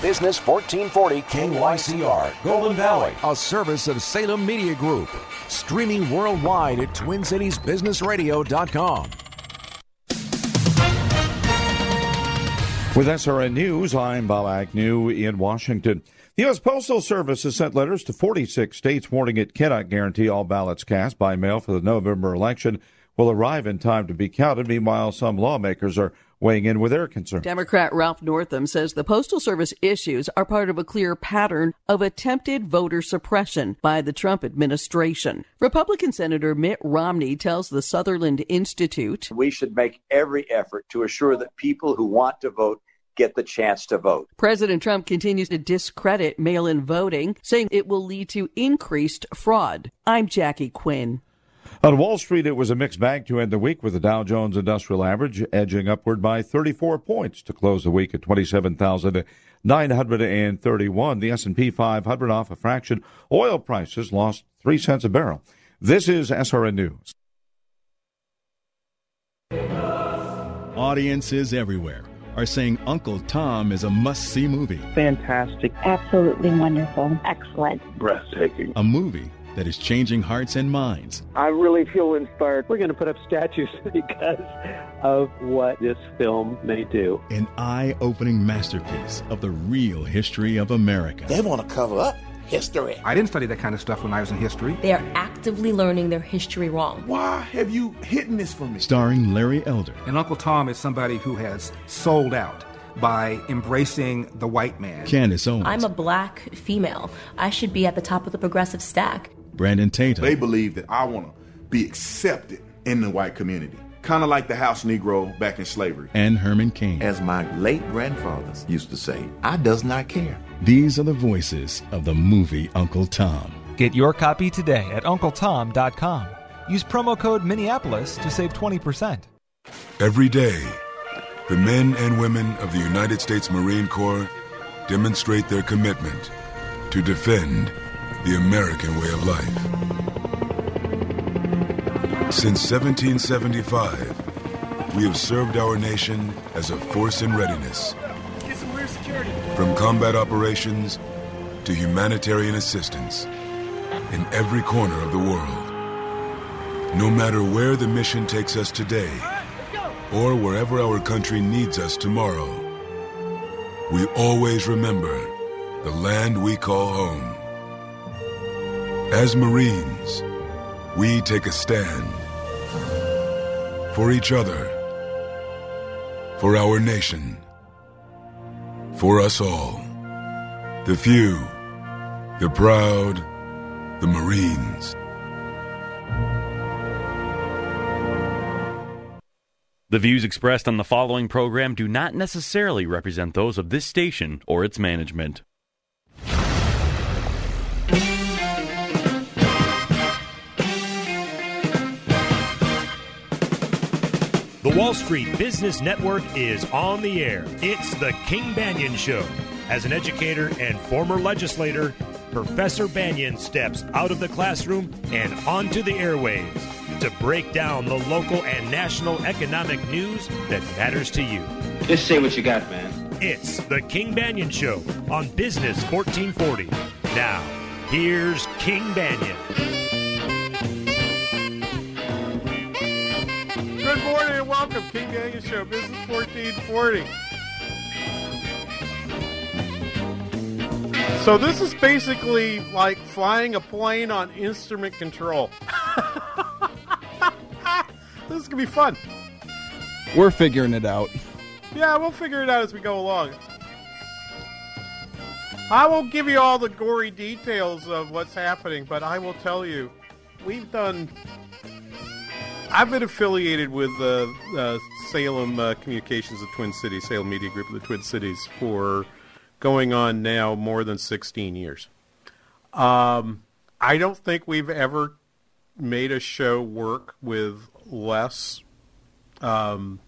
Business 1440 KYCR, Golden Valley, a service of Salem Media Group. Streaming worldwide at TwinCitiesBusinessRadio.com. With SRN News, I'm Bob Agnew in Washington. The U.S. Postal Service has sent letters to 46 states warning it cannot guarantee all ballots cast by mail for the November election will arrive in time to be counted. Meanwhile, some lawmakers are weighing in with their concerns. Democrat Ralph Northam says the Postal Service issues are part of a clear pattern of attempted voter suppression by the Trump administration. Republican Senator Mitt Romney tells the Sutherland Institute We should make every effort to assure that people who want to vote get the chance to vote. President Trump continues to discredit mail in voting, saying it will lead to increased fraud. I'm Jackie Quinn. On Wall Street, it was a mixed bag to end the week with the Dow Jones Industrial Average edging upward by 34 points to close the week at 27,931. The S&P 500 off a fraction. Oil prices lost 3 cents a barrel. This is SRN News. Audiences everywhere are saying Uncle Tom is a must see movie. Fantastic. Absolutely wonderful. Excellent. Breathtaking. A movie that is changing hearts and minds. I really feel inspired. We're going to put up statues because of what this film may do. An eye opening masterpiece of the real history of America. They want to cover up history. I didn't study that kind of stuff when I was in history. They are actively learning their history wrong. Why have you hidden this from me? Starring Larry Elder. And Uncle Tom is somebody who has sold out by embracing the white man. Candace Owens. I'm a black female. I should be at the top of the progressive stack. Brandon Tatum. They believe that I want to be accepted in the white community. Kind of like the house Negro back in slavery. And Herman Cain. As my late grandfathers used to say, I does not care. These are the voices of the movie Uncle Tom. Get your copy today at UncleTom.com. Use promo code Minneapolis to save 20%. Every day, the men and women of the United States Marine Corps demonstrate their commitment to defend the American way of life. Since 1775, we have served our nation as a force in readiness. From combat operations to humanitarian assistance in every corner of the world. No matter where the mission takes us today or wherever our country needs us tomorrow, we always remember the land we call home. As Marines, we take a stand for each other, for our nation, for us all. The few, the proud, the Marines. The views expressed on the following program do not necessarily represent those of this station or its management. The Wall Street Business Network is on the air. It's the King Banaian Show. As an educator and former legislator, Professor Banaian steps out of the classroom and onto the airwaves to break down the local and national economic news that matters to you. Just say what you got, man. It's the King Banaian Show on Business 1440. Now, here's King Banaian. Good morning and welcome, King Banaian Show, Business 1440. So this is basically like flying a plane on instrument control. this is gonna be fun. We're figuring it out. Yeah, we'll figure it out as we go along. I won't give you all the gory details of what's happening, but I will tell you, we've done I've been affiliated with uh, uh, Salem uh, Communications of Twin Cities, Salem Media Group of the Twin Cities, for going on now more than 16 years. Um, I don't think we've ever made a show work with less um,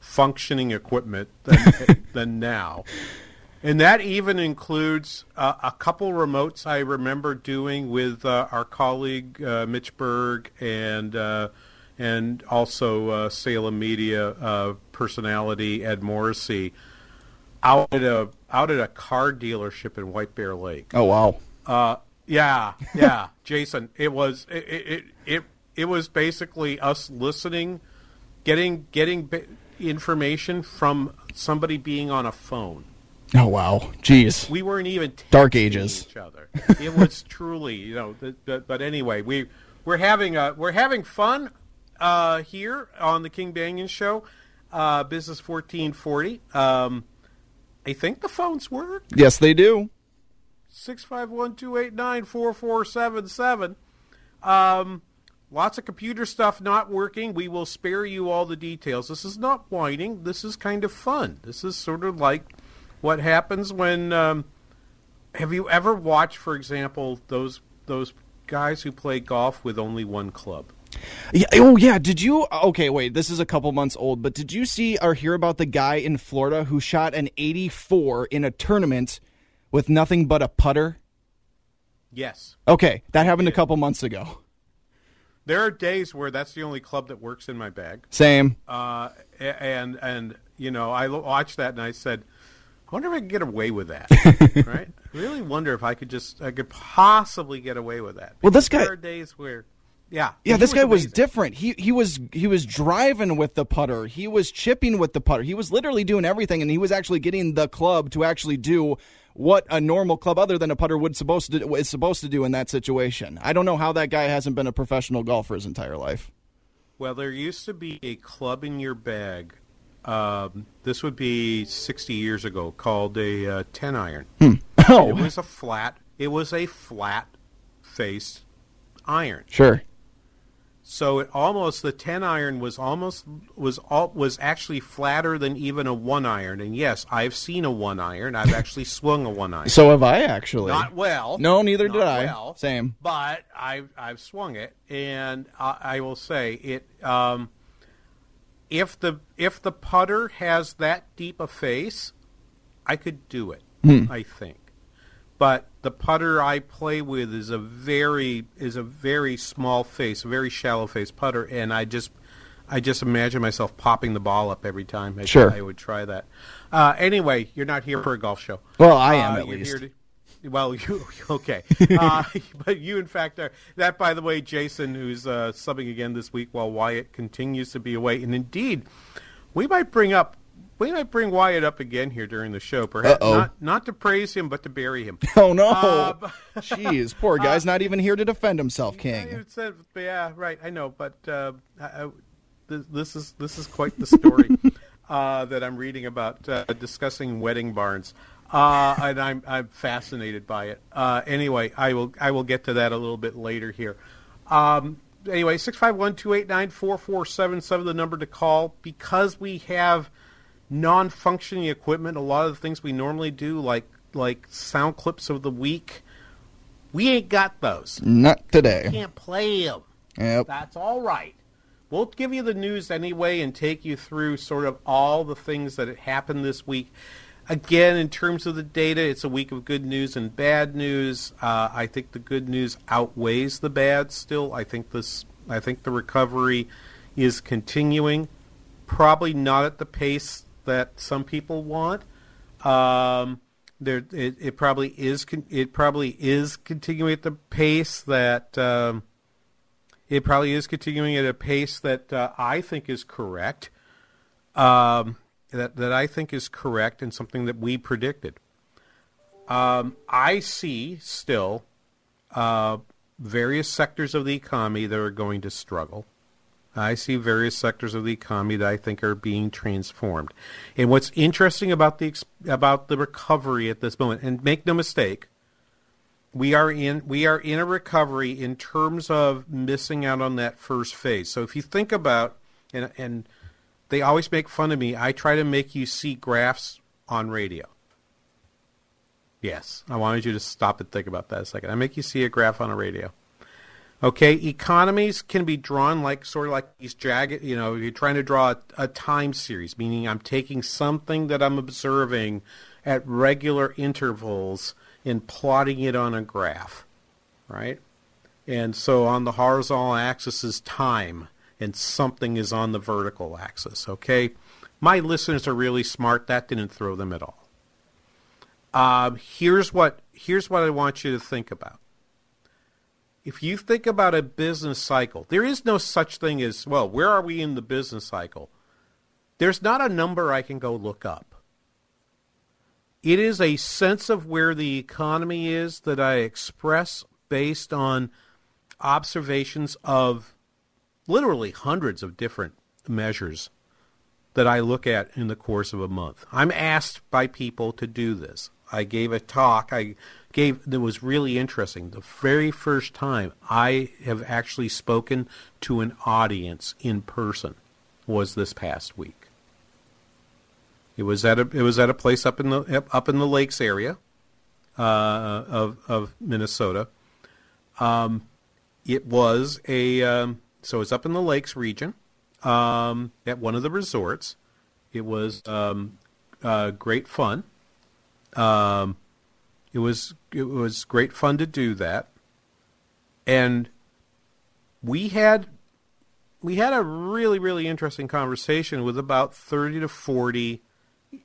functioning equipment than, than now. And that even includes uh, a couple remotes I remember doing with uh, our colleague uh, Mitch Berg and uh, and also uh, Salem Media uh, personality Ed Morrissey out at a out at a car dealership in White Bear Lake. Oh wow! Uh, yeah, yeah, Jason. It was it, it it it was basically us listening, getting getting information from somebody being on a phone. Oh wow, jeez. We weren't even dark ages. Each other. it was truly, you know. But, but anyway, we we're having a we're having fun uh, here on the King Banaian Show, uh, Business fourteen forty. Um, I think the phones work. Yes, they do. Six five one two eight nine four four seven seven. Um, lots of computer stuff not working. We will spare you all the details. This is not whining. This is kind of fun. This is sort of like what happens when. Um, have you ever watched, for example, those those guys who play golf with only one club? Yeah, oh yeah. Did you? Okay, wait. This is a couple months old, but did you see or hear about the guy in Florida who shot an 84 in a tournament with nothing but a putter? Yes. Okay, that happened a couple months ago. There are days where that's the only club that works in my bag. Same. Uh, and and you know, I watched that and I said, I wonder if I could get away with that. right? I really wonder if I could just I could possibly get away with that. Well, this guy. There are days where yeah. Yeah, this was guy amazing. was different. He he was he was driving with the putter. He was chipping with the putter. He was literally doing everything and he was actually getting the club to actually do what a normal club other than a putter would supposed to is supposed to do in that situation. I don't know how that guy hasn't been a professional golfer his entire life. Well, there used to be a club in your bag. Um, this would be 60 years ago, called a uh, 10 iron. Hmm. Oh. It was a flat. It was a flat face iron. Sure. So it almost the ten iron was almost was all was actually flatter than even a one iron. And yes, I've seen a one iron. I've actually swung a one iron. So have I actually. Not well. No, neither did I. Well, Same. But I've I've swung it, and I, I will say it. Um, if the if the putter has that deep a face, I could do it. Hmm. I think but the putter I play with is a very is a very small face, a very shallow face putter, and I just I just imagine myself popping the ball up every time. I, sure, I would try that. Uh, anyway, you're not here for a golf show. Well, I am uh, at least. To, well, you okay? uh, but you, in fact, are that. By the way, Jason, who's uh, subbing again this week while Wyatt continues to be away, and indeed, we might bring up we might bring Wyatt up again here during the show, perhaps not, not to praise him, but to bury him. Oh no! Uh, Jeez, poor guy's uh, not even here to defend himself, King. Said, yeah, right. I know, but uh, I, I, this, is this is quite the story uh, that I'm reading about uh, discussing wedding barns. Uh, and I'm I'm fascinated by it. anyway, I will I will get to that a little bit later here. Um, anyway, six five one two eight nine four four seven seven the number to call because we have non-functioning equipment. A lot of the things we normally do, like like sound clips of the week, we ain't got those. Not today. We can't play them. Yep. That's all right. We'll give you the news anyway and take you through sort of all the things that happened this week. Again, in terms of the data, it's a week of good news and bad news. Uh, I think the good news outweighs the bad. Still, I think this. I think the recovery is continuing. Probably not at the pace that some people want. Um, there, it, it, probably is. It probably is continuing at the pace that um, it probably is continuing at a pace that uh, I think is correct. Um, that that I think is correct and something that we predicted. Um, I see still uh, various sectors of the economy that are going to struggle. I see various sectors of the economy that I think are being transformed. And what's interesting about the about the recovery at this moment, and make no mistake, we are in we are in a recovery in terms of missing out on that first phase. So if you think about and and they always make fun of me. I try to make you see graphs on radio. Yes, I wanted you to stop and think about that a second. I make you see a graph on a radio. Okay, economies can be drawn like sort of like these jagged, you know, you're trying to draw a, a time series, meaning I'm taking something that I'm observing at regular intervals and plotting it on a graph, right? And so on the horizontal axis is time, and something is on the vertical axis, okay? My listeners are really smart. That didn't throw them at all. Um, here's what here's what I want you to think about. If you think about a business cycle, there is no such thing as well. Where are we in the business cycle? There's not a number I can go look up. It is a sense of where the economy is that I express based on observations of literally hundreds of different measures that I look at in the course of a month. I'm asked by people to do this. I gave a talk I gave that was really interesting. The very first time I have actually spoken to an audience in person was this past week. It was at a it was at a place up in the up in the lakes area uh, of of Minnesota. Um, it was a um, so it's up in the lakes region um, at one of the resorts. It was um, uh, great fun. Um, it was it was great fun to do that, and we had we had a really really interesting conversation with about thirty to forty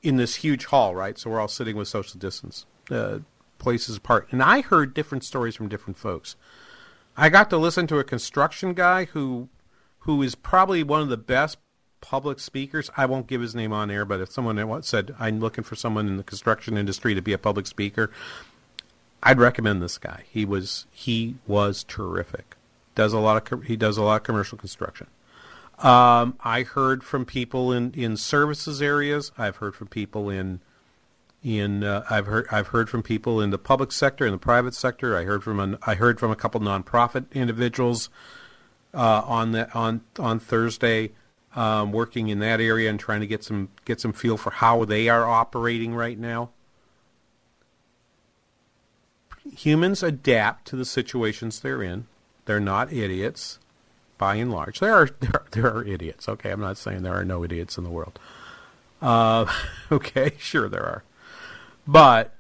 in this huge hall, right? So we're all sitting with social distance uh, places apart, and I heard different stories from different folks. I got to listen to a construction guy who who is probably one of the best public speakers. I won't give his name on air, but if someone said I'm looking for someone in the construction industry to be a public speaker, I'd recommend this guy. He was he was terrific. Does a lot of he does a lot of commercial construction. Um, I heard from people in, in services areas. I've heard from people in in uh, I've heard I've heard from people in the public sector and the private sector. I heard from an, I heard from a couple nonprofit individuals uh, on that on on Thursday, um, working in that area and trying to get some get some feel for how they are operating right now. Humans adapt to the situations they're in. They're not idiots by and large. There are there there are idiots. Okay, I'm not saying there are no idiots in the world. Uh, okay, sure there are, but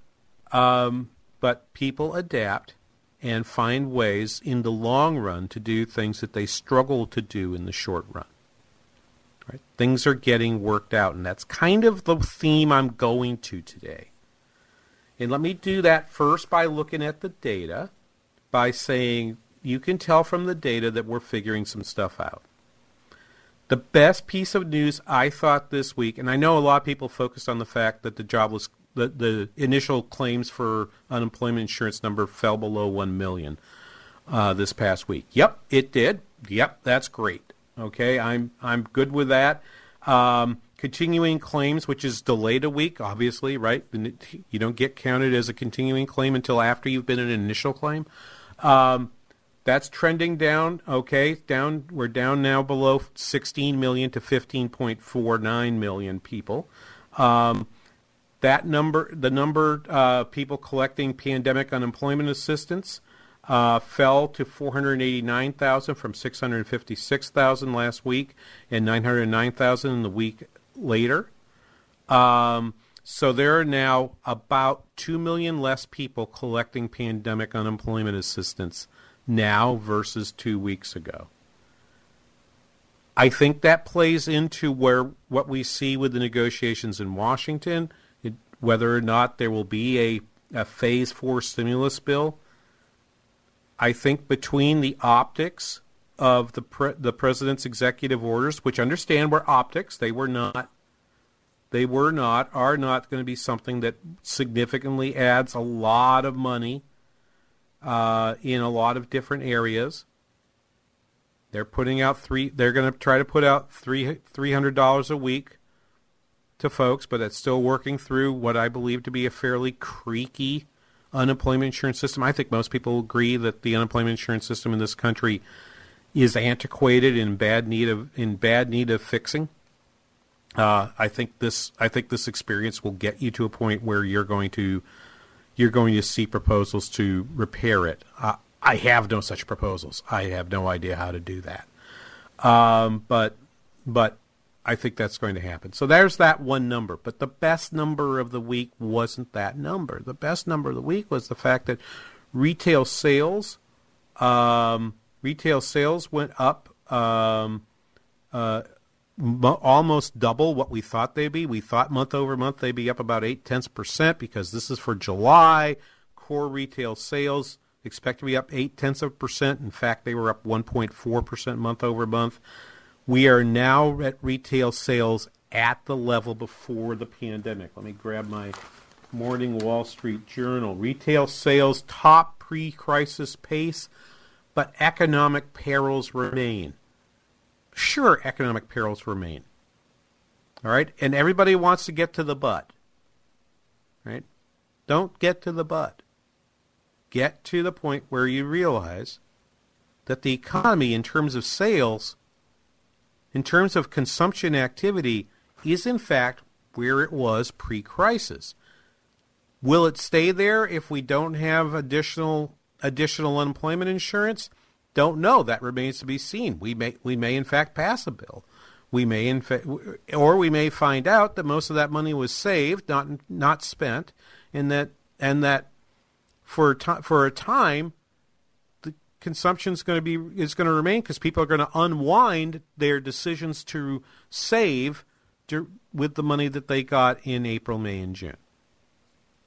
um, but people adapt and find ways in the long run to do things that they struggle to do in the short run. Right? Things are getting worked out, and that's kind of the theme I'm going to today. And let me do that first by looking at the data, by saying you can tell from the data that we're figuring some stuff out. The best piece of news I thought this week, and I know a lot of people focused on the fact that the jobless, the, the initial claims for unemployment insurance number fell below 1 million uh, this past week. Yep, it did. Yep, that's great. Okay, I'm I'm good with that. Um, continuing claims, which is delayed a week, obviously, right? You don't get counted as a continuing claim until after you've been an initial claim. Um, that's trending down. Okay, down. We're down now below 16 million to 15.49 million people. Um, that number, the number uh, people collecting pandemic unemployment assistance, uh, fell to 489,000 from 656,000 last week, and 909,000 in the week later. Um, so there are now about 2 million less people collecting pandemic unemployment assistance now versus two weeks ago. I think that plays into where what we see with the negotiations in Washington, it, whether or not there will be a, a phase four stimulus bill. I think between the optics of the pre- the president's executive orders, which understand were optics, they were not they were not are not going to be something that significantly adds a lot of money uh, in a lot of different areas. They're putting out three. They're going to try to put out three three hundred dollars a week to folks, but it's still working through what I believe to be a fairly creaky unemployment insurance system. I think most people agree that the unemployment insurance system in this country is antiquated and in bad need of in bad need of fixing. Uh, I think this I think this experience will get you to a point where you're going to you're going to see proposals to repair it. Uh, I have no such proposals. I have no idea how to do that. Um, but but I think that's going to happen. So there's that one number. But the best number of the week wasn't that number. The best number of the week was the fact that retail sales um, retail sales went up um, uh, mo- almost double what we thought they'd be. We thought month over month they'd be up about eight tenths percent because this is for July. Core retail sales expect to be up eight tenths of percent. In fact, they were up 1.4 percent month over month. We are now at retail sales at the level before the pandemic. Let me grab my morning Wall Street Journal. Retail sales top pre crisis pace, but economic perils remain. Sure, economic perils remain. All right? And everybody wants to get to the butt. Right? Don't get to the butt. Get to the point where you realize that the economy, in terms of sales, in terms of consumption activity, is in fact where it was pre crisis. Will it stay there if we don't have additional additional unemployment insurance? Don't know. That remains to be seen. We may we may in fact pass a bill. We may in fact, or we may find out that most of that money was saved, not not spent, and that and that for a for a time consumption is going to be is going to remain because people are going to unwind their decisions to save with the money that they got in April, May, and June.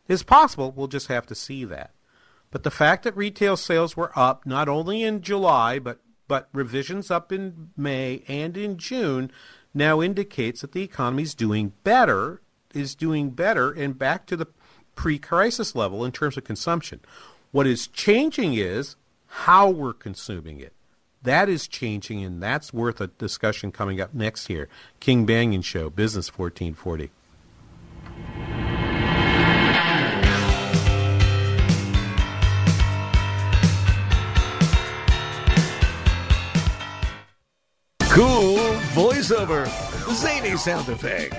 It's possible. We'll just have to see that. But the fact that retail sales were up not only in July, but but revisions up in May and in June now indicates that the economy is doing better, is doing better, and back to the pre-crisis level in terms of consumption. What is changing is how we're consuming it. That is changing, and that's worth a discussion coming up next here. King Banaian Show, Business 1440. Cool voiceover, zany sound effect.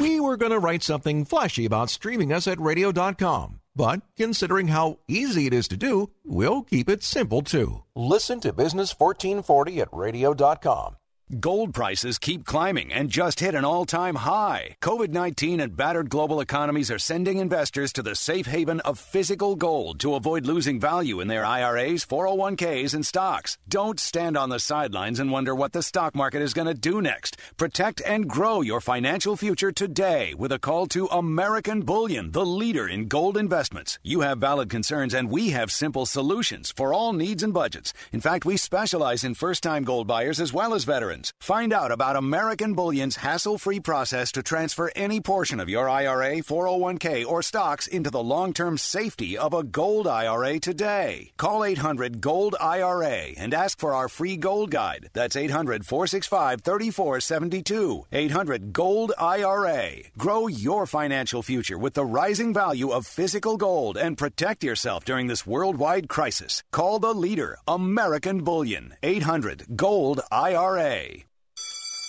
We were going to write something flashy about streaming us at radio.com, but considering how easy it is to do, we'll keep it simple too. Listen to Business 1440 at radio.com. Gold prices keep climbing and just hit an all time high. COVID 19 and battered global economies are sending investors to the safe haven of physical gold to avoid losing value in their IRAs, 401ks, and stocks. Don't stand on the sidelines and wonder what the stock market is going to do next. Protect and grow your financial future today with a call to American Bullion, the leader in gold investments. You have valid concerns, and we have simple solutions for all needs and budgets. In fact, we specialize in first time gold buyers as well as veterans. Find out about American Bullion's hassle free process to transfer any portion of your IRA, 401k, or stocks into the long term safety of a gold IRA today. Call 800 Gold IRA and ask for our free gold guide. That's 800 465 3472. 800 Gold IRA. Grow your financial future with the rising value of physical gold and protect yourself during this worldwide crisis. Call the leader, American Bullion. 800 Gold IRA.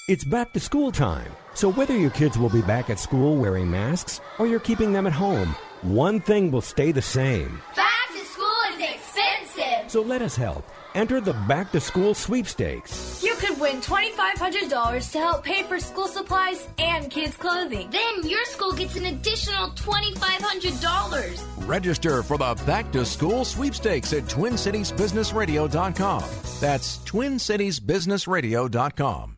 It's back to school time, so whether your kids will be back at school wearing masks or you're keeping them at home, one thing will stay the same. Back to school is expensive! So let us help. Enter the Back to School Sweepstakes. You could win $2,500 to help pay for school supplies and kids' clothing. Then your school gets an additional $2,500. Register for the Back to School Sweepstakes at TwinCitiesBusinessRadio.com. That's TwinCitiesBusinessRadio.com.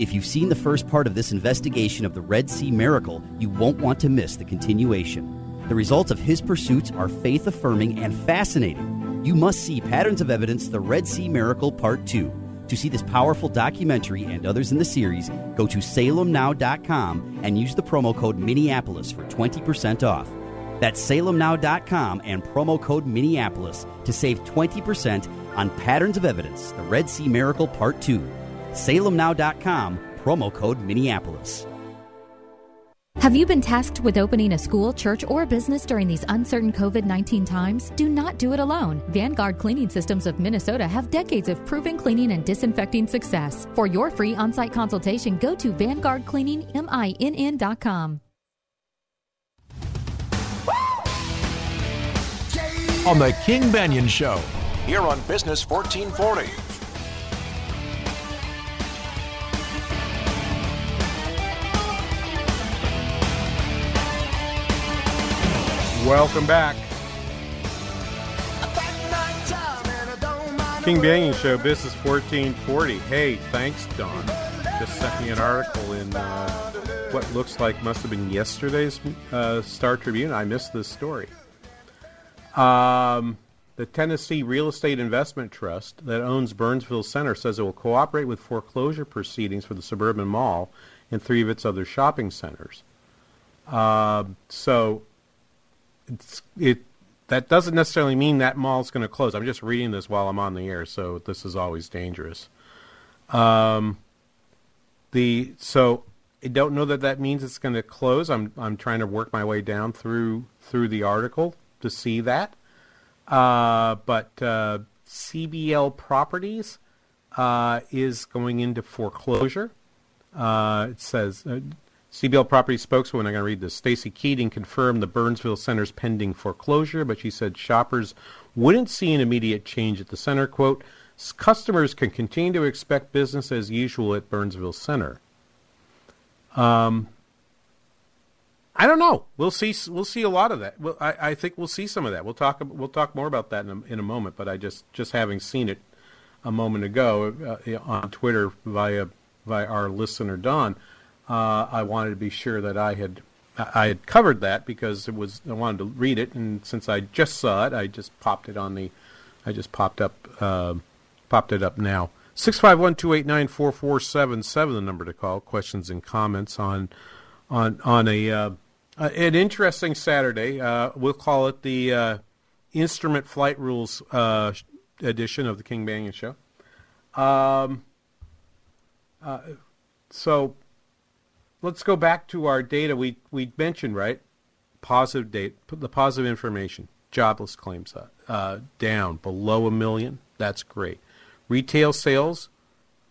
If you've seen the first part of this investigation of the Red Sea miracle, you won't want to miss the continuation. The results of his pursuits are faith affirming and fascinating. You must see Patterns of Evidence The Red Sea Miracle Part 2. To see this powerful documentary and others in the series, go to salemnow.com and use the promo code Minneapolis for 20% off. That's salemnow.com and promo code Minneapolis to save 20% on Patterns of Evidence The Red Sea Miracle Part 2. salemnow.com, promo code Minneapolis. Have you been tasked with opening a school, church, or business during these uncertain COVID 19 times? Do not do it alone. Vanguard Cleaning Systems of Minnesota have decades of proven cleaning and disinfecting success. For your free on site consultation, go to VanguardCleaningMINN.com. On the King Banaian Show, here on Business 1440. Welcome back. King Banaian Show, Business 1440. Hey, thanks, Don. Just sent me an article in uh, what looks like must have been yesterday's uh, Star Tribune. I missed this story. Um, the Tennessee Real Estate Investment Trust that owns Burnsville Center says it will cooperate with foreclosure proceedings for the suburban mall and three of its other shopping centers. Uh, so it that doesn't necessarily mean that mall's going to close. I'm just reading this while I'm on the air, so this is always dangerous. Um, the so I don't know that that means it's going to close. I'm I'm trying to work my way down through through the article to see that. Uh, but uh, CBL Properties uh, is going into foreclosure. Uh, it says uh, CBL Property spokeswoman, I'm going to read this. Stacy Keating confirmed the Burnsville Center's pending foreclosure, but she said shoppers wouldn't see an immediate change at the center. Quote, customers can continue to expect business as usual at Burnsville Center. Um, I don't know. We'll see. We'll see a lot of that. I, I think we'll see some of that. We'll talk. We'll talk more about that in a, in a moment. But I just just having seen it a moment ago uh, on Twitter via via our listener Don, uh, I wanted to be sure that I had I had covered that because it was I wanted to read it, and since I just saw it, I just popped it on the I just popped up uh, popped it up now. Six five one two eight nine four four seven seven the number to call. Questions and comments on on on a uh, an interesting Saturday. Uh, we'll call it the uh, Instrument Flight Rules uh, edition of the King Banaian Show. Um, uh, so let's go back to our data we we mentioned right? Positive date the positive information jobless claims uh, uh, down below a million. That's great. Retail sales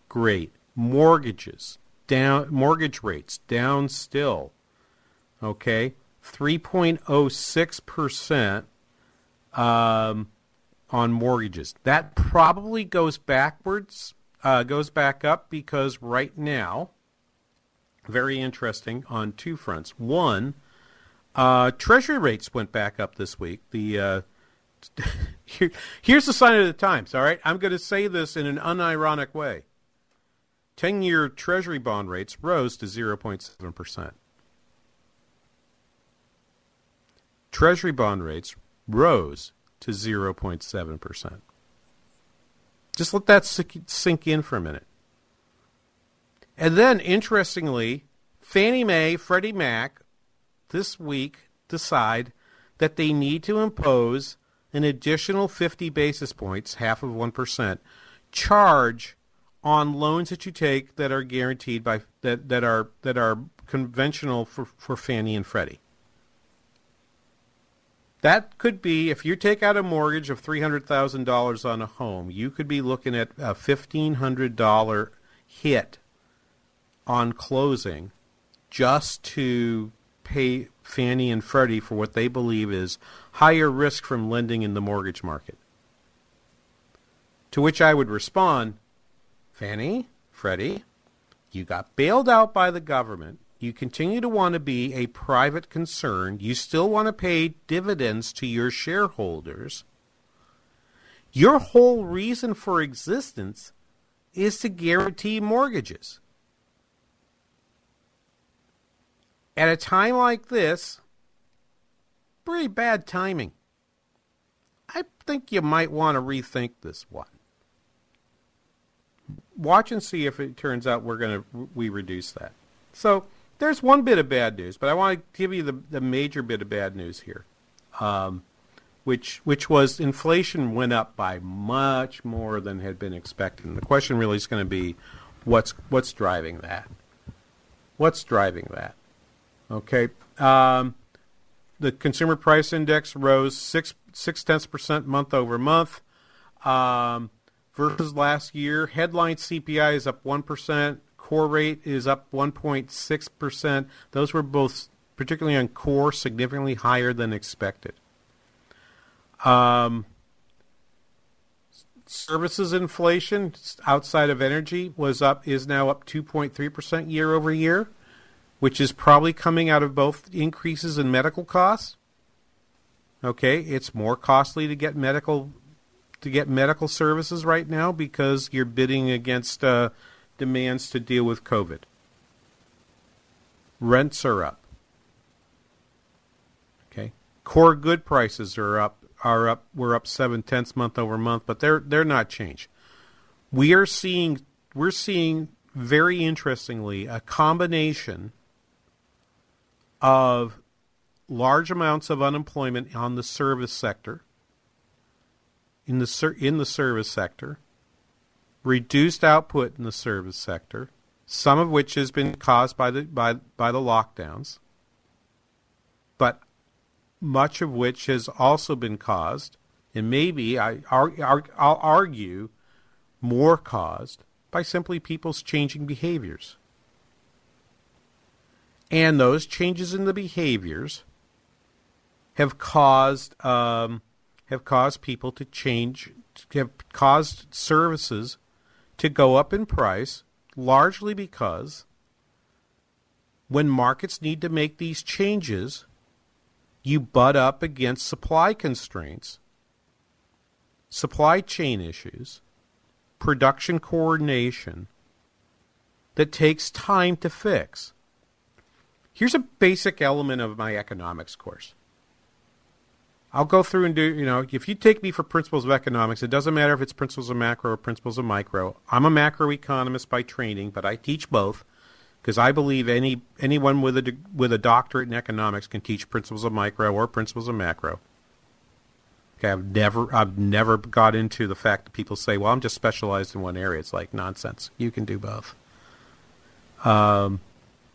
great. Mortgages down mortgage rates down still. Okay. 3.06% um, on mortgages. That probably goes backwards uh, goes back up because right now very interesting on two fronts. One, uh, Treasury rates went back up this week. The uh, here, here's the sign of the times. All right, I'm going to say this in an unironic way. Ten-year Treasury bond rates rose to 0.7 percent. Treasury bond rates rose to 0.7 percent. Just let that sink in for a minute. And then, interestingly, Fannie Mae, Freddie Mac, this week decide that they need to impose an additional 50 basis points, half of 1%, charge on loans that you take that are guaranteed by that, that are that are conventional for, for Fannie and Freddie. That could be if you take out a mortgage of three hundred thousand dollars on a home, you could be looking at a fifteen hundred dollar hit on closing just to pay Fannie and Freddie for what they believe is higher risk from lending in the mortgage market. To which I would respond, Fannie, Freddie, you got bailed out by the government. You continue to want to be a private concern. You still want to pay dividends to your shareholders. Your whole reason for existence is to guarantee mortgages. At a time like this, pretty bad timing. I think you might want to rethink this one. Watch and see if it turns out we're going to we reduce that. So there's one bit of bad news, but I want to give you the, the major bit of bad news here, um, which which was inflation went up by much more than had been expected. And the question really is going to be, what's what's driving that? What's driving that? Okay, um, the consumer price index rose six six tenths percent month over month um, versus last year. Headline CPI is up one percent. Core rate is up 1.6 percent. Those were both, particularly on core, significantly higher than expected. Um, services inflation outside of energy was up is now up 2.3 percent year over year which is probably coming out of both increases in medical costs. Okay, it's more costly to get medical to get medical services right now because you're bidding against uh, demands to deal with COVID. Rents are up. Okay, core good prices are up. Are up. We're up seven tenths month over month, but they're they're not changed. We are seeing we're seeing very interestingly a combination of large amounts of unemployment on the service sector, in the ser- in the service sector, reduced output in the service sector, some of which has been caused by the by by the lockdowns, but much of which has also been caused, and maybe I I'll argue more caused by simply people's changing behaviors. And those changes in the behaviors have caused um, have caused people to change, have caused services to go up in price, largely because when markets need to make these changes, you butt up against supply constraints, supply chain issues, production coordination that takes time to fix. Here's a basic element of my economics course. I'll go through and do, you know, if you take me for principles of economics, it doesn't matter if it's principles of macro or principles of micro. I'm a macroeconomist by training, but I teach both because I believe any anyone with a with a doctorate in economics can teach principles of micro or principles of macro. Okay, I've never I've never got into the fact that people say, "Well, I'm just specialized in one area." It's like nonsense. You can do both. Um,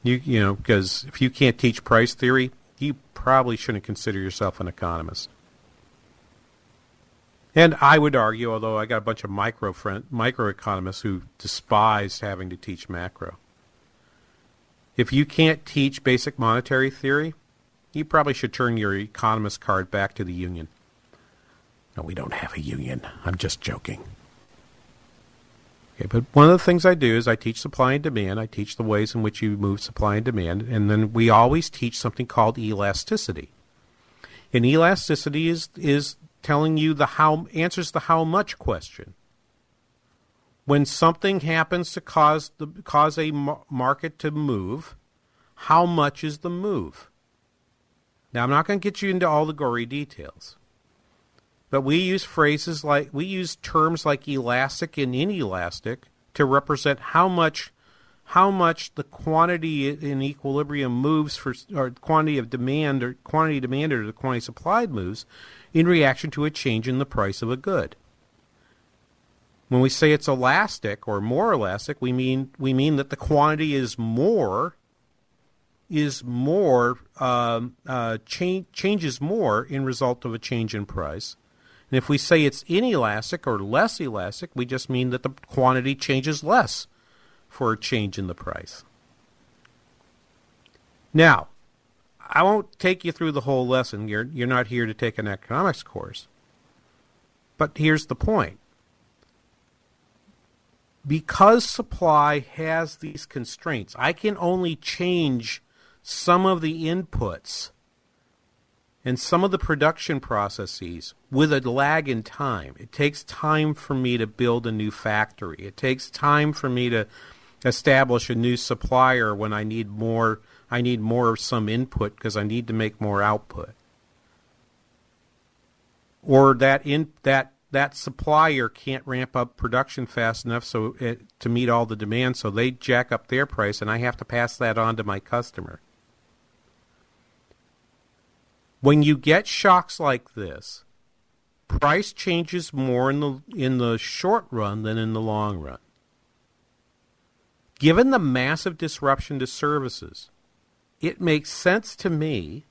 you you know because if you can't teach price theory, you probably shouldn't consider yourself an economist. And I would argue, although I got a bunch of micro friend, microeconomists who despise having to teach macro. If you can't teach basic monetary theory, you probably should turn your economist card back to the union. No, we don't have a union. I'm just joking. Okay, but one of the things I do is I teach supply and demand. I teach the ways in which you move supply and demand, and then we always teach something called elasticity. And elasticity is is telling you the how answers the how much question. When something happens to cause the cause a market to move, how much is the move? Now I'm not going to get you into all the gory details. But we use phrases like, we use terms like elastic and inelastic to represent how much how much the quantity in equilibrium moves for or quantity of demand or quantity demanded or the quantity supplied moves in reaction to a change in the price of a good. When we say it's elastic or more elastic, we mean we mean that the quantity is more is more um, uh, cha- changes more in result of a change in price and if we say it's inelastic or less elastic, we just mean that the quantity changes less for a change in the price. Now, I won't take you through the whole lesson. You're, you're not here to take an economics course. But here's the point. Because supply has these constraints, I can only change some of the inputs and some of the production processes with a lag in time. It takes time for me to build a new factory. It takes time for me to establish a new supplier when I need more I need more of some input because I need to make more output. or that in that that supplier can't ramp up production fast enough so it, to meet all the demand, so they jack up their price, and I have to pass that on to my customer. When you get shocks like this, price changes more in the in the short run than in the long run. Given the massive disruption to services, it makes sense to me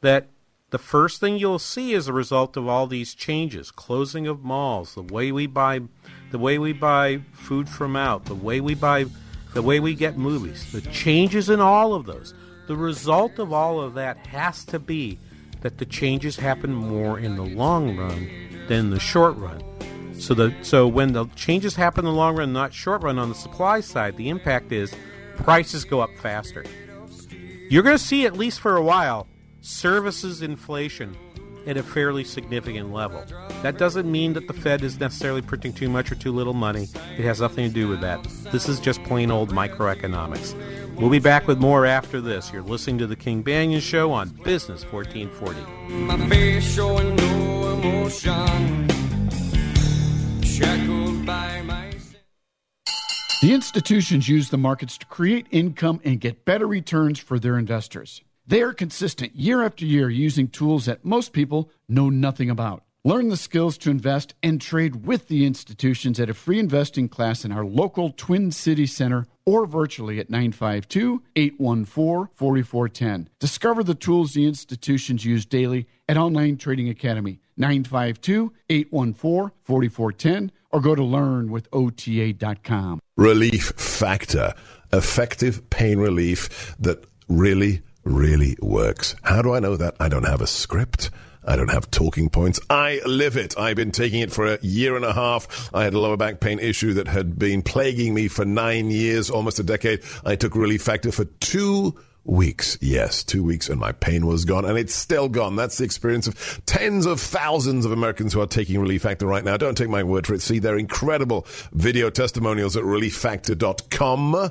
that the first thing you'll see as a result of all these changes, closing of malls, the way we buy the way we buy food from out, the way we buy the way we get movies, the changes in all of those. The result of all of that has to be that the changes happen more in the long run than the short run. So the so when the changes happen in the long run, not short run on the supply side, the impact is prices go up faster. You're going to see at least for a while services inflation at a fairly significant level. That doesn't mean that the Fed is necessarily printing too much or too little money. It has nothing to do with that. This is just plain old microeconomics. We'll be back with more after this. You're listening to the King Banaian Show on Business 1440. My face showing no emotion, shackled by my. The institutions use the markets to create income and get better returns for their investors. They are consistent year after year using tools that most people know nothing about. Learn the skills to invest and trade with the institutions at a free investing class in our local Twin City Center or virtually at 952 814 4410. Discover the tools the institutions use daily at Online Trading Academy 952 814 4410 or go to learnwithota.com. Relief Factor, effective pain relief that really, really works. How do I know that? I don't have a script. I don't have talking points. I live it. I've been taking it for a year and a half. I had a lower back pain issue that had been plaguing me for nine years, almost a decade. I took Relief Factor for two weeks. Yes, two weeks and my pain was gone and it's still gone. That's the experience of tens of thousands of Americans who are taking Relief Factor right now. Don't take my word for it. See their incredible video testimonials at relieffactor.com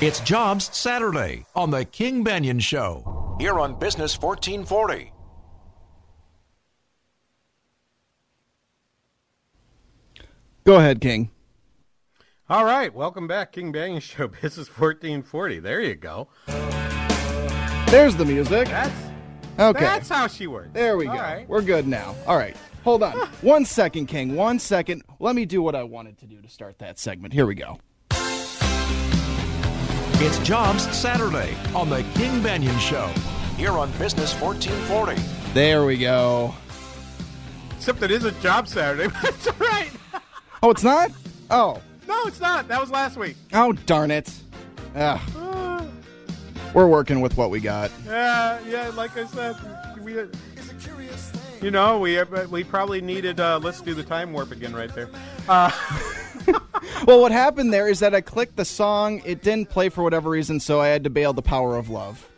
It's Jobs Saturday on the King Banaian Show here on Business 1440. Go ahead, King. All right, welcome back, King Banaian Show, Business 1440. There you go. There's the music. That's okay. That's how she works. There we All go. right. We're good now. All right. Hold on. One second, King. One second. Let me do what I wanted to do to start that segment. Here we go. It's Jobs Saturday on The King Banaian Show, here on Business 1440. There we go. Except it is a job Saturday, but it's all right. Oh, it's not? Oh. No, it's not. That was last week. Oh, darn it. Ugh. Uh, We're working with what we got. yeah, yeah. Like I said, we, a curious thing. you know, we we probably needed. Uh, let's do the time warp again, right there. Uh, Well, what happened there is that I clicked the song, it didn't play for whatever reason, so I had to bail the power of love.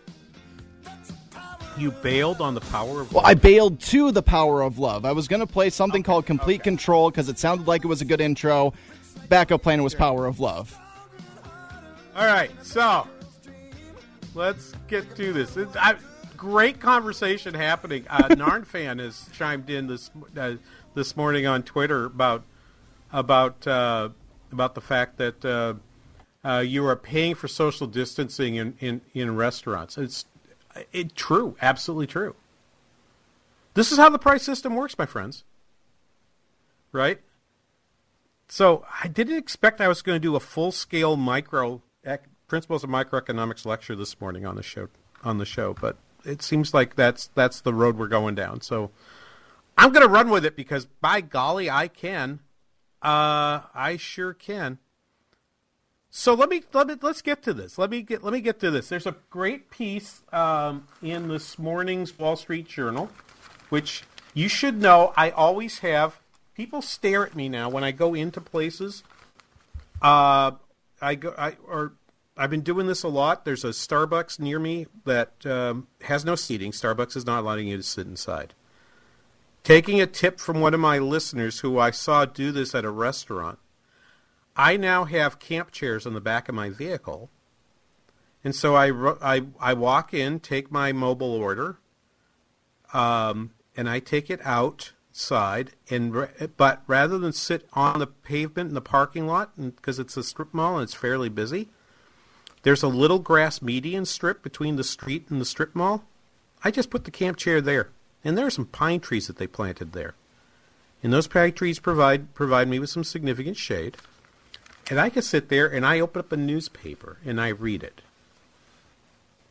you bailed on the power of. Well, I bailed to the power of love. I was going to play something called Complete Control because it sounded like it was a good intro. Backup plan was Power of Love. All right, so let's get to this. It's, I, great conversation happening. Uh, Narn fan has chimed in this uh, this morning on Twitter about about uh, about the fact that uh, uh, you are paying for social distancing in, in, in restaurants. It's it true, absolutely true. This is how the price system works, my friends. Right? So I didn't expect I was going to do a full scale micro ec- principles of microeconomics lecture this morning on the show on the show, but it seems like that's that's the road we're going down. So I'm going to run with it because by golly, I can. Uh, I sure can. So let me let me let's get to this. Let me get let me get to this. There's a great piece um, in this morning's Wall Street Journal, which you should know. I always have people stare at me now when I go into places. Uh, I go I or I've been doing this a lot. There's a Starbucks near me that um, has no seating. Starbucks is not allowing you to sit inside. Taking a tip from one of my listeners who I saw do this at a restaurant, I now have camp chairs on the back of my vehicle. And so I, I, I walk in, take my mobile order, um, and I take it outside. And but rather than sit on the pavement in the parking lot, because it's a strip mall and it's fairly busy, there's a little grass median strip between the street and the strip mall. I just put the camp chair there, and there are some pine trees that they planted there, and those pine trees provide provide me with some significant shade. And I can sit there and I open up a newspaper and I read it.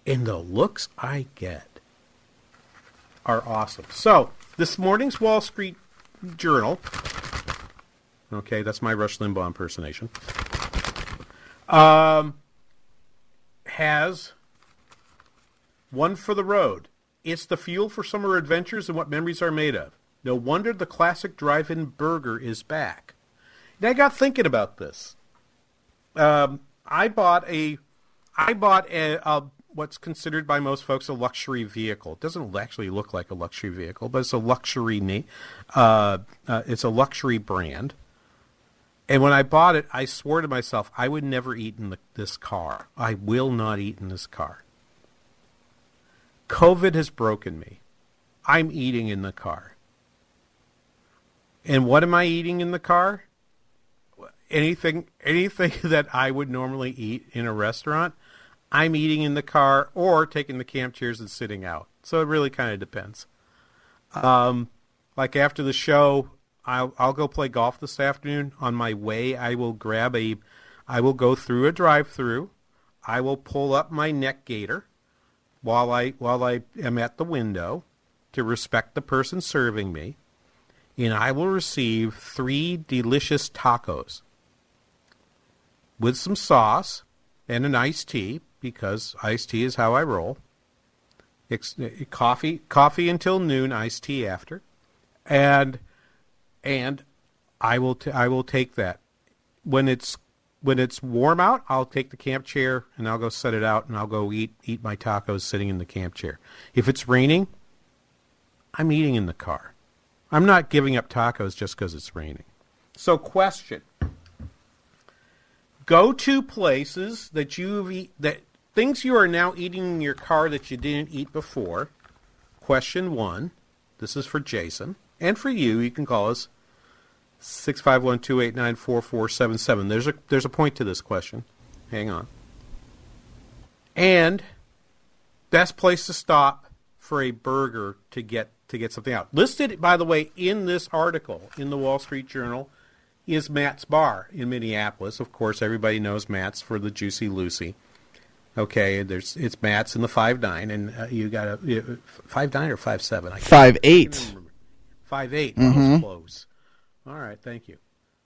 And the looks I get are awesome. So, this morning's Wall Street Journal. Okay, that's my Rush Limbaugh impersonation. Um, has one for the road. It's the fuel for summer adventures and what memories are made of. No wonder the classic drive-in burger is back. And I got thinking about this. Um, I bought a, I bought a, a what's considered by most folks a luxury vehicle. It doesn't actually look like a luxury vehicle, but it's a luxury uh, uh, it's a luxury brand. And when I bought it, I swore to myself I would never eat in the, this car. I will not eat in this car. COVID has broken me. I'm eating in the car. And what am I eating in the car? Anything anything that I would normally eat in a restaurant, I'm eating in the car or taking the camp chairs and sitting out. So it really kind of depends. Um, like after the show, I'll I'll go play golf this afternoon. On my way, I will grab a, I will go through a drive-through. I will pull up my neck gaiter while I while I am at the window to respect the person serving me, and I will receive three delicious tacos with some sauce and an iced tea because iced tea is how I roll. Ex- eh, coffee coffee until noon, iced tea after, and and I will t- I will take that when it's when it's warm out. I'll take the camp chair and I'll go set it out and I'll go eat eat my tacos sitting in the camp chair. If it's raining, I'm eating in the car. I'm not giving up tacos just because it's raining. So, question: Go to places that you've eat, that things you are now eating in your car that you didn't eat before. Question one. This is for Jason and for you. You can call us six five one two eight nine four four seven seven. There's a there's a point to this question. Hang on. And best place to stop for a burger to get to get something out. Listed, by the way, in this article in the Wall Street Journal is Matt's Bar in Minneapolis. Of course, everybody knows Matt's for the Juicy Lucy. Okay, there's it's Matt's in the five nine, and uh, you got a you, five nine or five seven. I Five eight. Five eight. Mhm. Close. All right, thank you.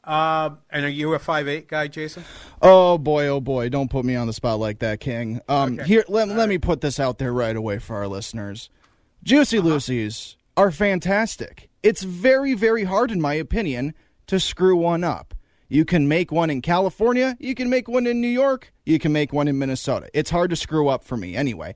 Um, and are you a five eight guy, Jason? Oh boy, oh boy! Don't put me on the spot like that, King. Um, Okay. here, let, let me put this out there right away for our listeners. Juicy Uh-huh. Lucy's are fantastic. It's very, very hard, in my opinion, to screw one up. You can make one in California, you can make one in New York, you can make one in Minnesota. It's hard to screw up for me, anyway.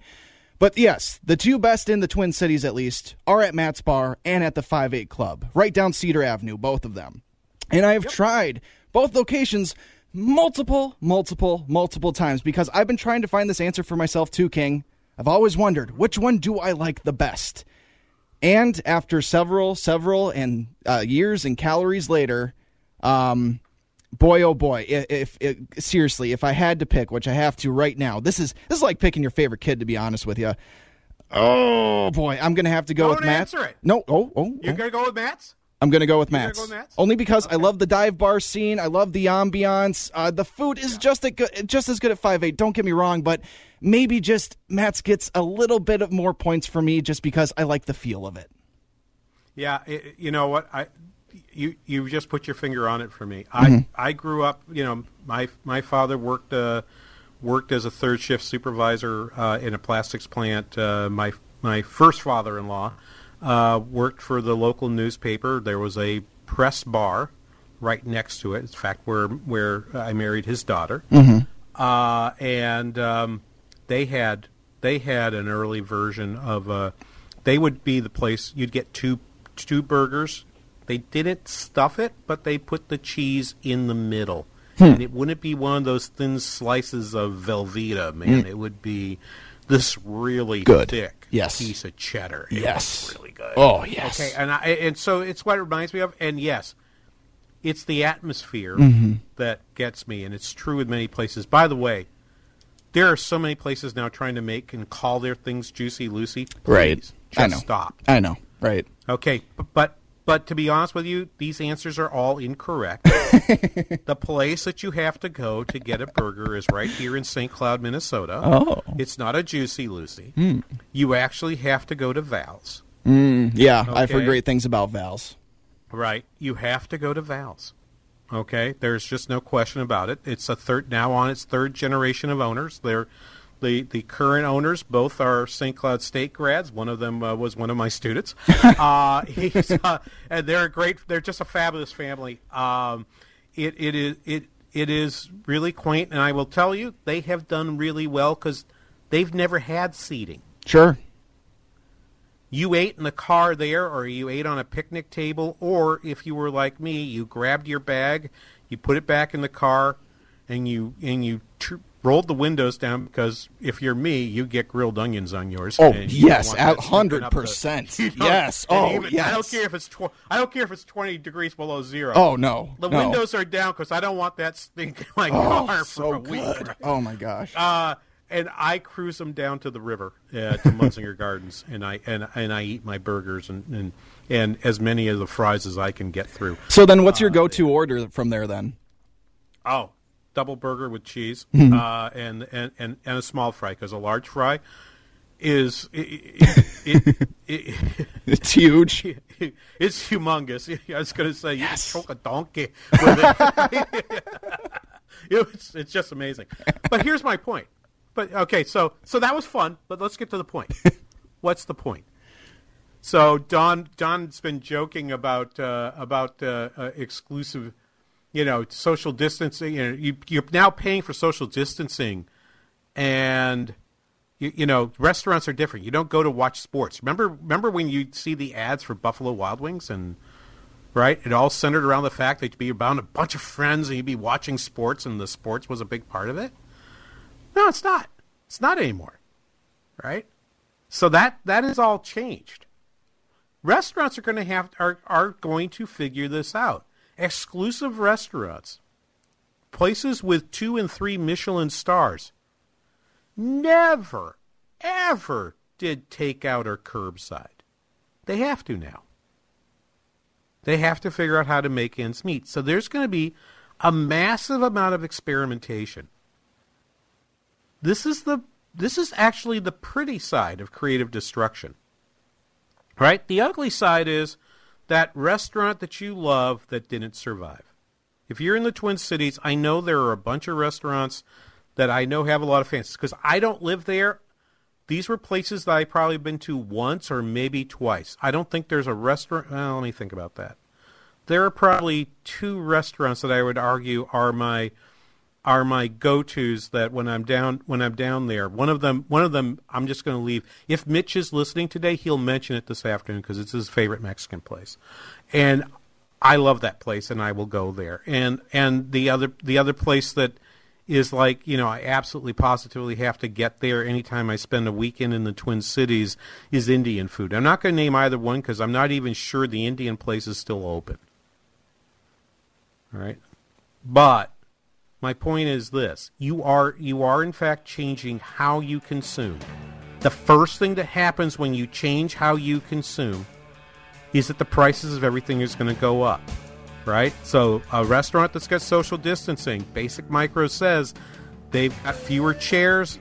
But yes, the two best in the Twin Cities, at least, are at Matt's Bar and at the Five Eight Club, right down Cedar Avenue, both of them. And I have tried both locations multiple, multiple, multiple times because I've been trying to find this answer for myself too, King. I've always wondered which one do I like the best? And after several, several, and uh, years and calories later, um, boy, oh boy, if, if, seriously, if I had to pick, which I have to right now, this is this is like picking your favorite kid, to be honest with you. Oh boy, I'm gonna have to go Don't with Matt. answer it. No, oh, oh, You're oh. gonna go with Matt's? I'm gonna go with Matt's. go with Matt's? Only because I love the dive bar scene. I love the ambiance. Uh, the food is just a good, just as good at five eight. Don't get me wrong, but maybe just Matt's gets a little bit of more points for me just because I like the feel of it. Yeah, i you know what? I you you just put your finger on it for me. I Mhm. I grew up. You know, my my father worked uh, worked as a third shift supervisor uh, in a plastics plant. Uh, my my first father-in-law uh, worked for the local newspaper. There was a press bar right next to it. In fact, where where I married his daughter. Mhm. Uh, and um, they had they had an early version of uh, they would be the place you'd get two two burgers. They didn't stuff it, but they put the cheese in the middle, Hmm. and it wouldn't be one of those thin slices of Velveeta, man. Mm. It would be this really Good. thick Yes. piece of cheddar. It Yes. really good. Oh, yes. Okay, and I, and so it's what it reminds me of, and yes, it's the atmosphere Mhm. that gets me, and it's true with many places. By the way, there are so many places now trying to make and call their things Juicy Lucy. Please, Right. Just I know. stop. I know. Right. Okay, b- but but to be honest with you, these answers are all incorrect. the place that you have to go to get a burger is right here in St. Cloud, Minnesota. Oh. It's not a Juicy Lucy. Hmm. You actually have to go to Val's. Mm, yeah, I've heard great things about Val's. Right. You have to go to Val's. Okay. There's just no question about it. It's a third now on its third generation of owners. They're the the current owners both are St. Cloud State grads. One of them uh, was one of my students. uh, he's, uh, and they're a great. They're just a fabulous family. Um, it it is it it is really quaint, and I will tell you, they have done really well because they've never had seating Sure. you ate in the car there or you ate on a picnic table or if you were like me you grabbed your bag you put it back in the car and you and you tr- rolled the windows down because if you're me you get grilled onions on yours Oh, yes, want a that stinking hundred percent. you know, Yes. Oh, even- I don't care if it's tw- I don't care if it's 20 degrees below zero Oh, no, the no. windows are down because I don't want that stinking my Oh, car so for a week good. Oh my gosh. uh, and I cruise them down to the river uh, to Munsinger Gardens, and I and and I eat my burgers and, and and as many of the fries as I can get through. So then, what's your go-to order from there then? Oh, double burger with cheese Mhm. uh, and, and and and a small fry because a large fry is it, it, it, It's huge. it's humongous. I was going to say you choke a donkey with it. it's it's just amazing. But here's my point. But okay, so so that was fun. But let's get to the point. What's the point? So Don Don's been joking about uh, about uh, uh, exclusive, you know, social distancing. You know, you, you're now paying for social distancing, and you, you know restaurants are different. You don't go to watch sports. Remember remember when you see the ads for Buffalo Wild Wings and right? It all centered around the fact that you'd be around a bunch of friends and you'd be watching sports, and the sports was a big part of it. No, it's not. It's not anymore, right? So that that is all changed. Restaurants are going to have are are going to figure this out. Exclusive restaurants, places with two and three Michelin stars, never ever did takeout or curbside. They have to now. They have to figure out how to make ends meet. So there's going to be a massive amount of experimentation. this is the this is actually the pretty side of creative destruction. Right? The ugly side is that restaurant that you love that didn't survive. If you're in the Twin Cities, I know there are a bunch of restaurants that I know have a lot of fans because I don't live there. These were places that I probably been to once or maybe twice. I don't think there's a restaurant. Well, let me think about that. There are probably two restaurants that I would argue are my are my go-tos that when I'm down when I'm down there. One of them one of them I'm just going to leave. If Mitch is listening today, he'll mention it this afternoon because it's his favorite Mexican place. And I love that place and I will go there. And and the other the other place that is like, you know, I absolutely positively have to get there anytime I spend a weekend in the Twin Cities is Indian food. I'm not going to name either one cuz I'm not even sure the Indian place is still open. All right? But my point is this: you are you are in fact changing how you consume. The first thing that happens when you change how you consume is that the prices of everything is going to go up, right? So a restaurant that's got social distancing, Basic Micro says they've got fewer chairs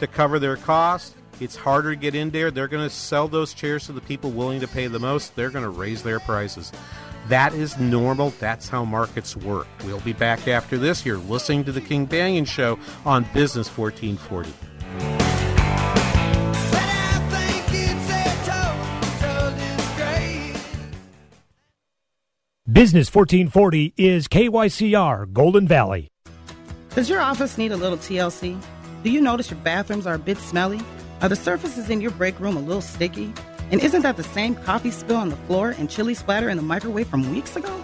to cover their cost. It's harder to get in there. They're going to sell those chairs to the people willing to pay the most. They're going to raise their prices. That is normal. That's how markets work. We'll be back after this. You're listening to The King Banaian Show on Business 1440. Business 1440 is KYCR Golden Valley. Does your office need a little TLC? Do you notice your bathrooms are a bit smelly? Are the surfaces in your break room a little sticky? And isn't that the same coffee spill on the floor and chili splatter in the microwave from weeks ago?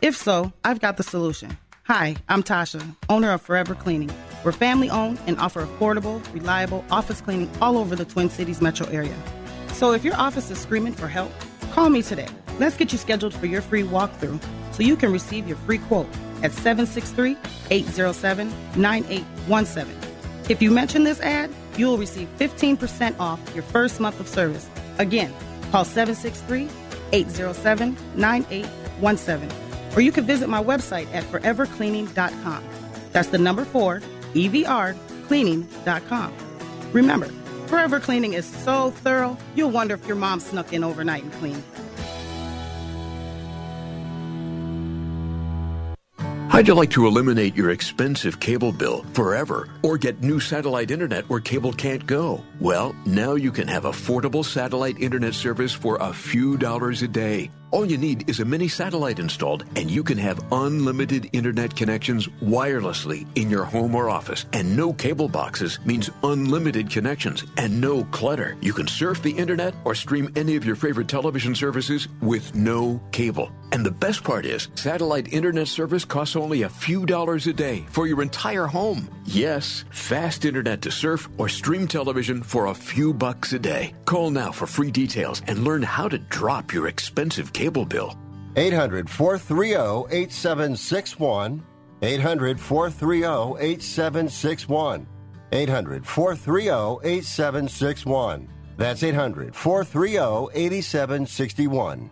If so, I've got the solution. Hi, I'm Tasha, owner of Forever Cleaning. We're family owned and offer affordable, reliable office cleaning all over the Twin Cities metro area. So if your office is screaming for help, call me today. Let's get you scheduled for your free walkthrough so you can receive your free quote at 763 807 9817. If you mention this ad, you'll receive 15% off your first month of service Again, call 763 807 9817. Or you can visit my website at forevercleaning.com. That's the number four, EVR, cleaning.com. Remember, Forever Cleaning is so thorough, you'll wonder if your mom snuck in overnight and cleaned. How'd you like to eliminate your expensive cable bill forever or get new satellite internet where cable can't go? Well, now you can have affordable satellite internet service for a few dollars a day. All you need is a mini satellite installed, and you can have unlimited internet connections wirelessly in your home or office. And no cable boxes means unlimited connections and no clutter. You can surf the internet or stream any of your favorite television services with no cable. And the best part is, satellite internet service costs only a few dollars a day for your entire home. Yes, fast internet to surf or stream television for a few bucks a day. Call now for free details and learn how to drop your expensive cable bill. 800 430 8761. 800 430 8761. 800 430 8761. That's 800 430 8761.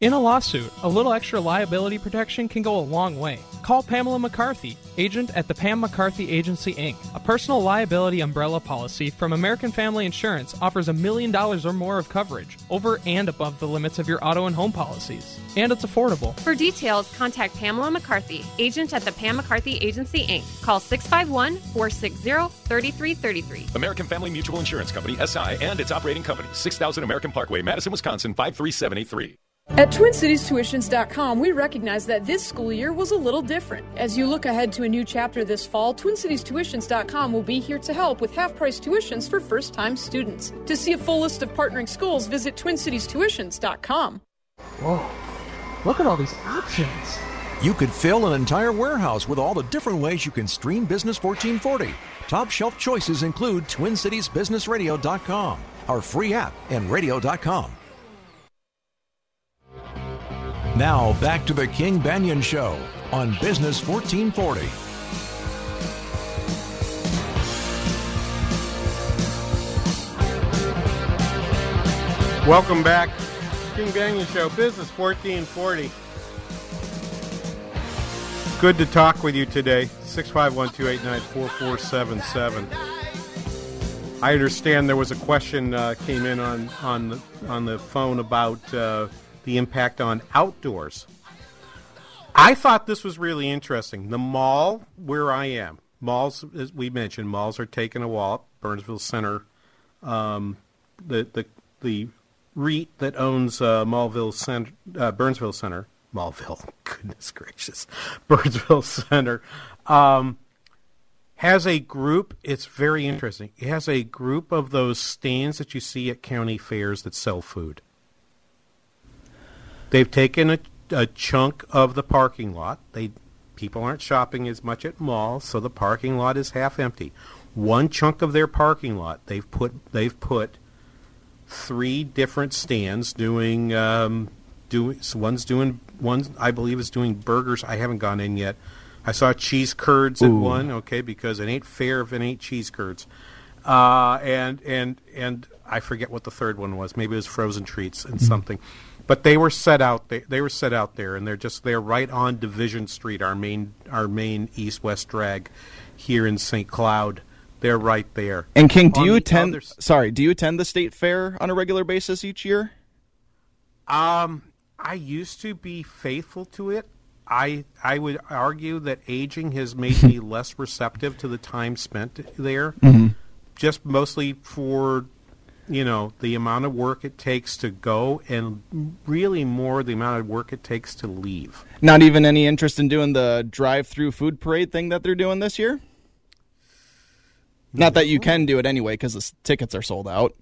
In a lawsuit, a little extra liability protection can go a long way. Call Pamela McCarthy, agent at the Pam McCarthy Agency Inc. A personal liability umbrella policy from American Family Insurance offers a million dollars or more of coverage over and above the limits of your auto and home policies. And it's affordable. For details, contact Pamela McCarthy, agent at the Pam McCarthy Agency Inc. Call 651 460 3333. American Family Mutual Insurance Company, SI, and its operating company, 6000 American Parkway, Madison, Wisconsin, 53783. At TwinCitiesTuitions.com, we recognize that this school year was a little different. As you look ahead to a new chapter this fall, TwinCitiesTuitions.com will be here to help with half price tuitions for first time students. To see a full list of partnering schools, visit TwinCitiesTuitions.com. Whoa, look at all these options. You could fill an entire warehouse with all the different ways you can stream Business 1440. Top shelf choices include TwinCitiesBusinessRadio.com, our free app, and radio.com. Now back to the King Banaian Show on Business 1440. Welcome back. King Banaian Show, Business 1440. Good to talk with you today. 651 289 4477. I understand there was a question uh, came in on on the, on the phone about uh, the impact on outdoors. I thought this was really interesting. The mall where I am, malls as we mentioned, malls are taking a wall. Burnsville Center, um, the the the REIT that owns uh, Mallville Center, uh, Burnsville Center, Mallville, goodness gracious, Burnsville Center. Um, has a group. It's very interesting. It has a group of those stands that you see at county fairs that sell food. They've taken a, a chunk of the parking lot. They people aren't shopping as much at malls, so the parking lot is half empty. One chunk of their parking lot, they've put they've put three different stands doing um, doing so one's doing one I believe is doing burgers. I haven't gone in yet. I saw cheese curds at one, okay, because it ain't fair if it ain't cheese curds. Uh, and and and I forget what the third one was. Maybe it was frozen treats and something. But they were set out. They, they were set out there, and they're just they're right on Division Street, our main our main east west drag here in St. Cloud. They're right there. And King, do On you attend? other Sorry, do you attend the state fair on a regular basis each year? Um, I used to be faithful to it. I I would argue that aging has made me less receptive to the time spent there. Mhm. Just mostly for you know the amount of work it takes to go, and really more the amount of work it takes to leave. Not even any interest in doing the drive-through food parade thing that they're doing this year. Not that you can do it anyway because the tickets are sold out.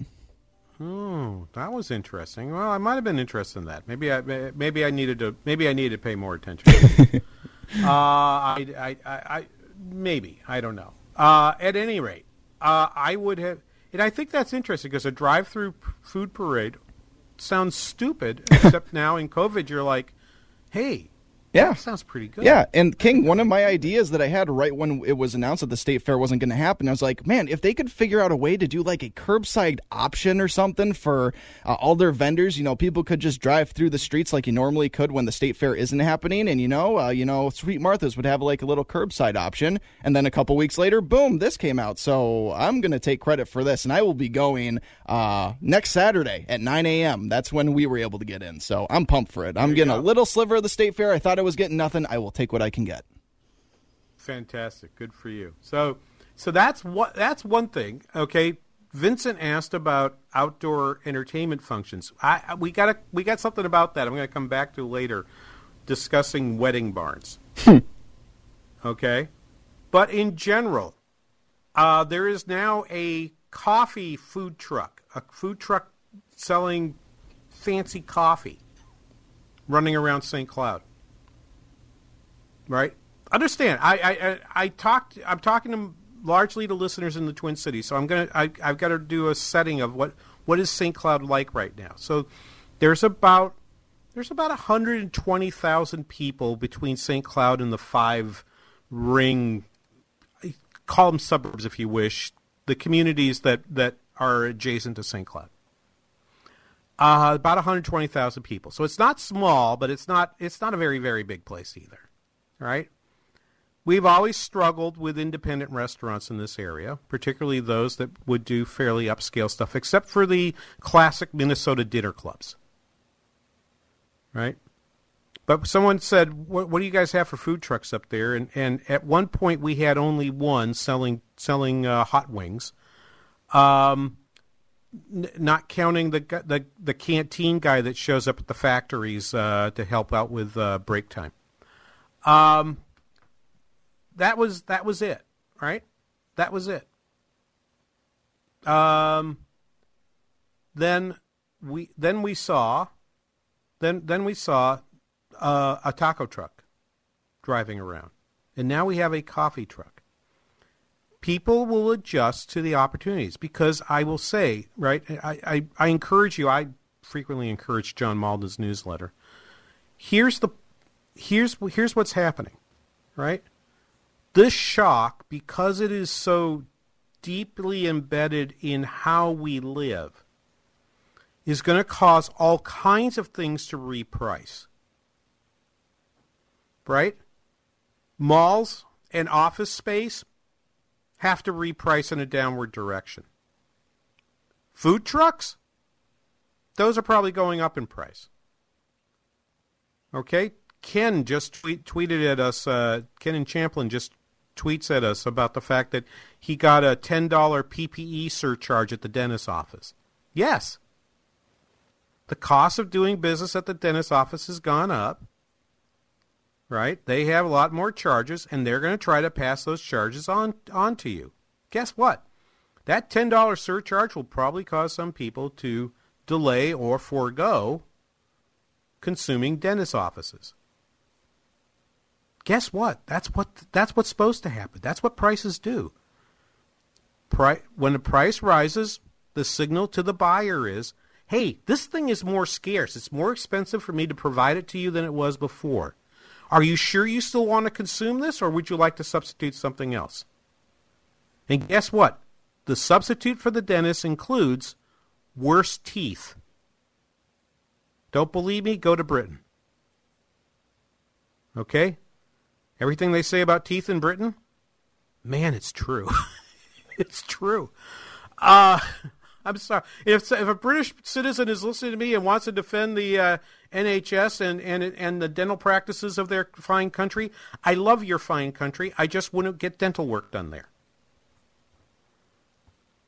Oh, that was interesting. Well, I might have been interested in that. Maybe I maybe I needed to maybe I needed to pay more attention. uh, I, I, I, I maybe I don't know. Uh, at any rate, uh, I would have, and I think that's interesting because a drive-through food parade sounds stupid. except now in COVID, you're like, hey, Yeah. that sounds pretty good. Yeah, and King, one of my ideas that I had right when it was announced that the state fair wasn't going to happen, I was like, man, if they could figure out a way to do like a curbside option or something for uh, all their vendors, you know, people could just drive through the streets like you normally could when the state fair isn't happening, and you know, uh, you know, Sweet Martha's would have like a little curbside option, and then a couple weeks later, boom, this came out. So I'm going to take credit for this, and I will be going uh, next Saturday at 9 a.m. That's when we were able to get in, so I'm pumped for it. I'm getting a little sliver of the state fair. I thought I was getting nothing. I will take what I can get. Fantastic. Good for you. So so that's what that's one thing. Okay. Vincent asked about outdoor entertainment functions. I, I we got a, we got something about that. I'm going to come back to later discussing wedding barns. okay? But in general, uh, there is now a coffee food truck, a food truck selling fancy coffee running around St. Cloud right? Understand? I I I, talked. I'm talking to largely to listeners in the Twin Cities, so I'm gonna. I, I've got to do a setting of what what is St. Cloud like right now. So there's about there's about 120,000 people between St. Cloud and the five ring. Call them suburbs if you wish. The communities that that are adjacent to St. Cloud. Uh, about 120,000 people. So it's not small, but it's not it's not a very very big place either right? We've always struggled with independent restaurants in this area, particularly those that would do fairly upscale stuff, except for the classic Minnesota dinner clubs, right? But someone said, "What, what do you guys have for food trucks up there?" And and at one point we had only one selling selling uh, hot wings, um, n- not counting the the the canteen guy that shows up at the factories uh, to help out with uh, break time. Um, that was that was it, right? That was it. Um, then we then we saw, then then we saw uh, a taco truck driving around, and now we have a coffee truck. People will adjust to the opportunities because I will say, right? I, I, I encourage you. I frequently encourage John Mauldin's newsletter. Here's the here's here's what's happening, right? This shock, because it is so deeply embedded in how we live, is going to cause all kinds of things to reprice. Right? Malls and office space have to reprice in a downward direction. Food trucks, those are probably going up in price. Okay, Ken just tweet, tweeted at us. Uh, Ken and Champlin just tweets at us about the fact that he got a ten dollar PPE surcharge at the dentist's office. Yes, the cost of doing business at the dentist's office has gone up. Right? They have a lot more charges, and they're going to try to pass those charges on on to you. Guess what? That ten dollar surcharge will probably cause some people to delay or forego consuming dentist offices. Guess what? That's what that's what's supposed to happen. That's what prices do. When the price rises, the signal to the buyer is, "Hey, this thing is more scarce. It's more expensive for me to provide it to you than it was before. Are you sure you still want to consume this or would you like to substitute something else?" And guess what? The substitute for the dentist includes worse teeth. Don't believe me? Go to Britain. Okay? Everything they say about teeth in Britain, man, it's true. it's true. Uh, I'm sorry. If, if a British citizen is listening to me and wants to defend the uh, NHS and, and, and the dental practices of their fine country, I love your fine country. I just wouldn't get dental work done there.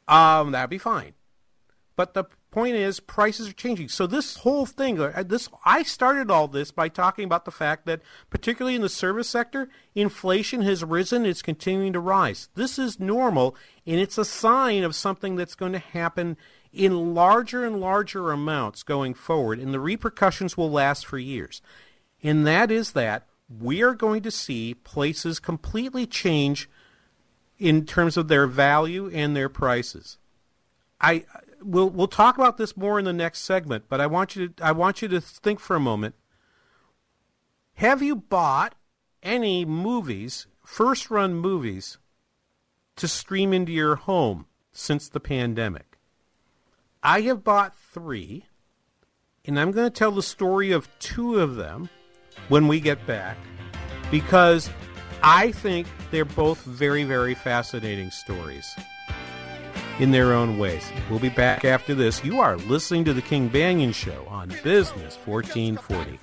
Um, that'd be fine. But the point is, prices are changing. So this whole thing, uh, this I started all this by talking about the fact that, particularly in the service sector, inflation has risen. It's continuing to rise. This is normal, and it's a sign of something that's going to happen in larger and larger amounts going forward, and the repercussions will last for years. And that is that we are going to see places completely change in terms of their value and their prices. I we'll we'll talk about this more in the next segment, but I want you to I want you to think for a moment. Have you bought any movies, first run movies, to stream into your home since the pandemic? I have bought three, and I'm going to tell the story of two of them when we get back because I think they're both very, very fascinating stories in their own ways. We'll be back after this. You are listening to The King Banaian Show on Business 1440.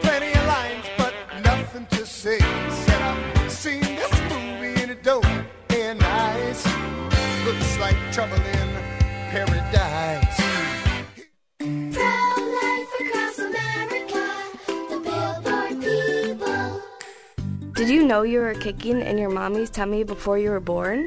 Plenty of lines, but nothing to say. Said I've seen this movie and it don't end nice. Looks like trouble in paradise. Did you know you were kicking in your mommy's tummy before you were born?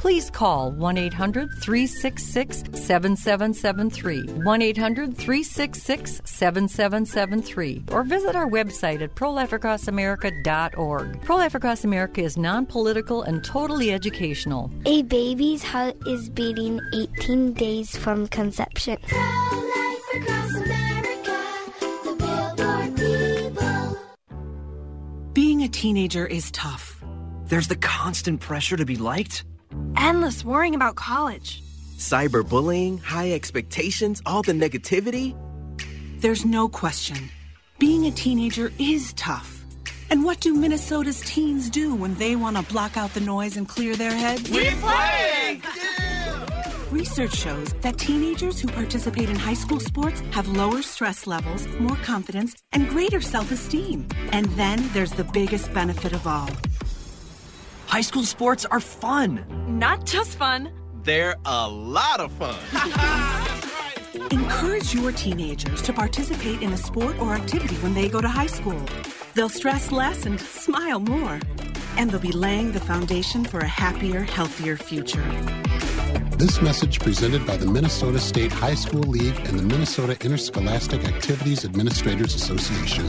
please call 1 800 366 7773. 1 800 366 7773. Or visit our website at prolifeacrossamerica.org. Pro Life Across America is non political and totally educational. A baby's heart is beating 18 days from conception. Being a teenager is tough. There's the constant pressure to be liked Endless worrying about college. Cyberbullying, high expectations, all the negativity. There's no question. Being a teenager is tough. And what do Minnesota's teens do when they want to block out the noise and clear their heads? We play! Research shows that teenagers who participate in high school sports have lower stress levels, more confidence, and greater self esteem. And then there's the biggest benefit of all High school sports are fun. Not just fun, they're a lot of fun. Encourage your teenagers to participate in a sport or activity when they go to high school. They'll stress less and smile more. And they'll be laying the foundation for a happier, healthier future. This message presented by the Minnesota State High School League and the Minnesota Interscholastic Activities Administrators Association.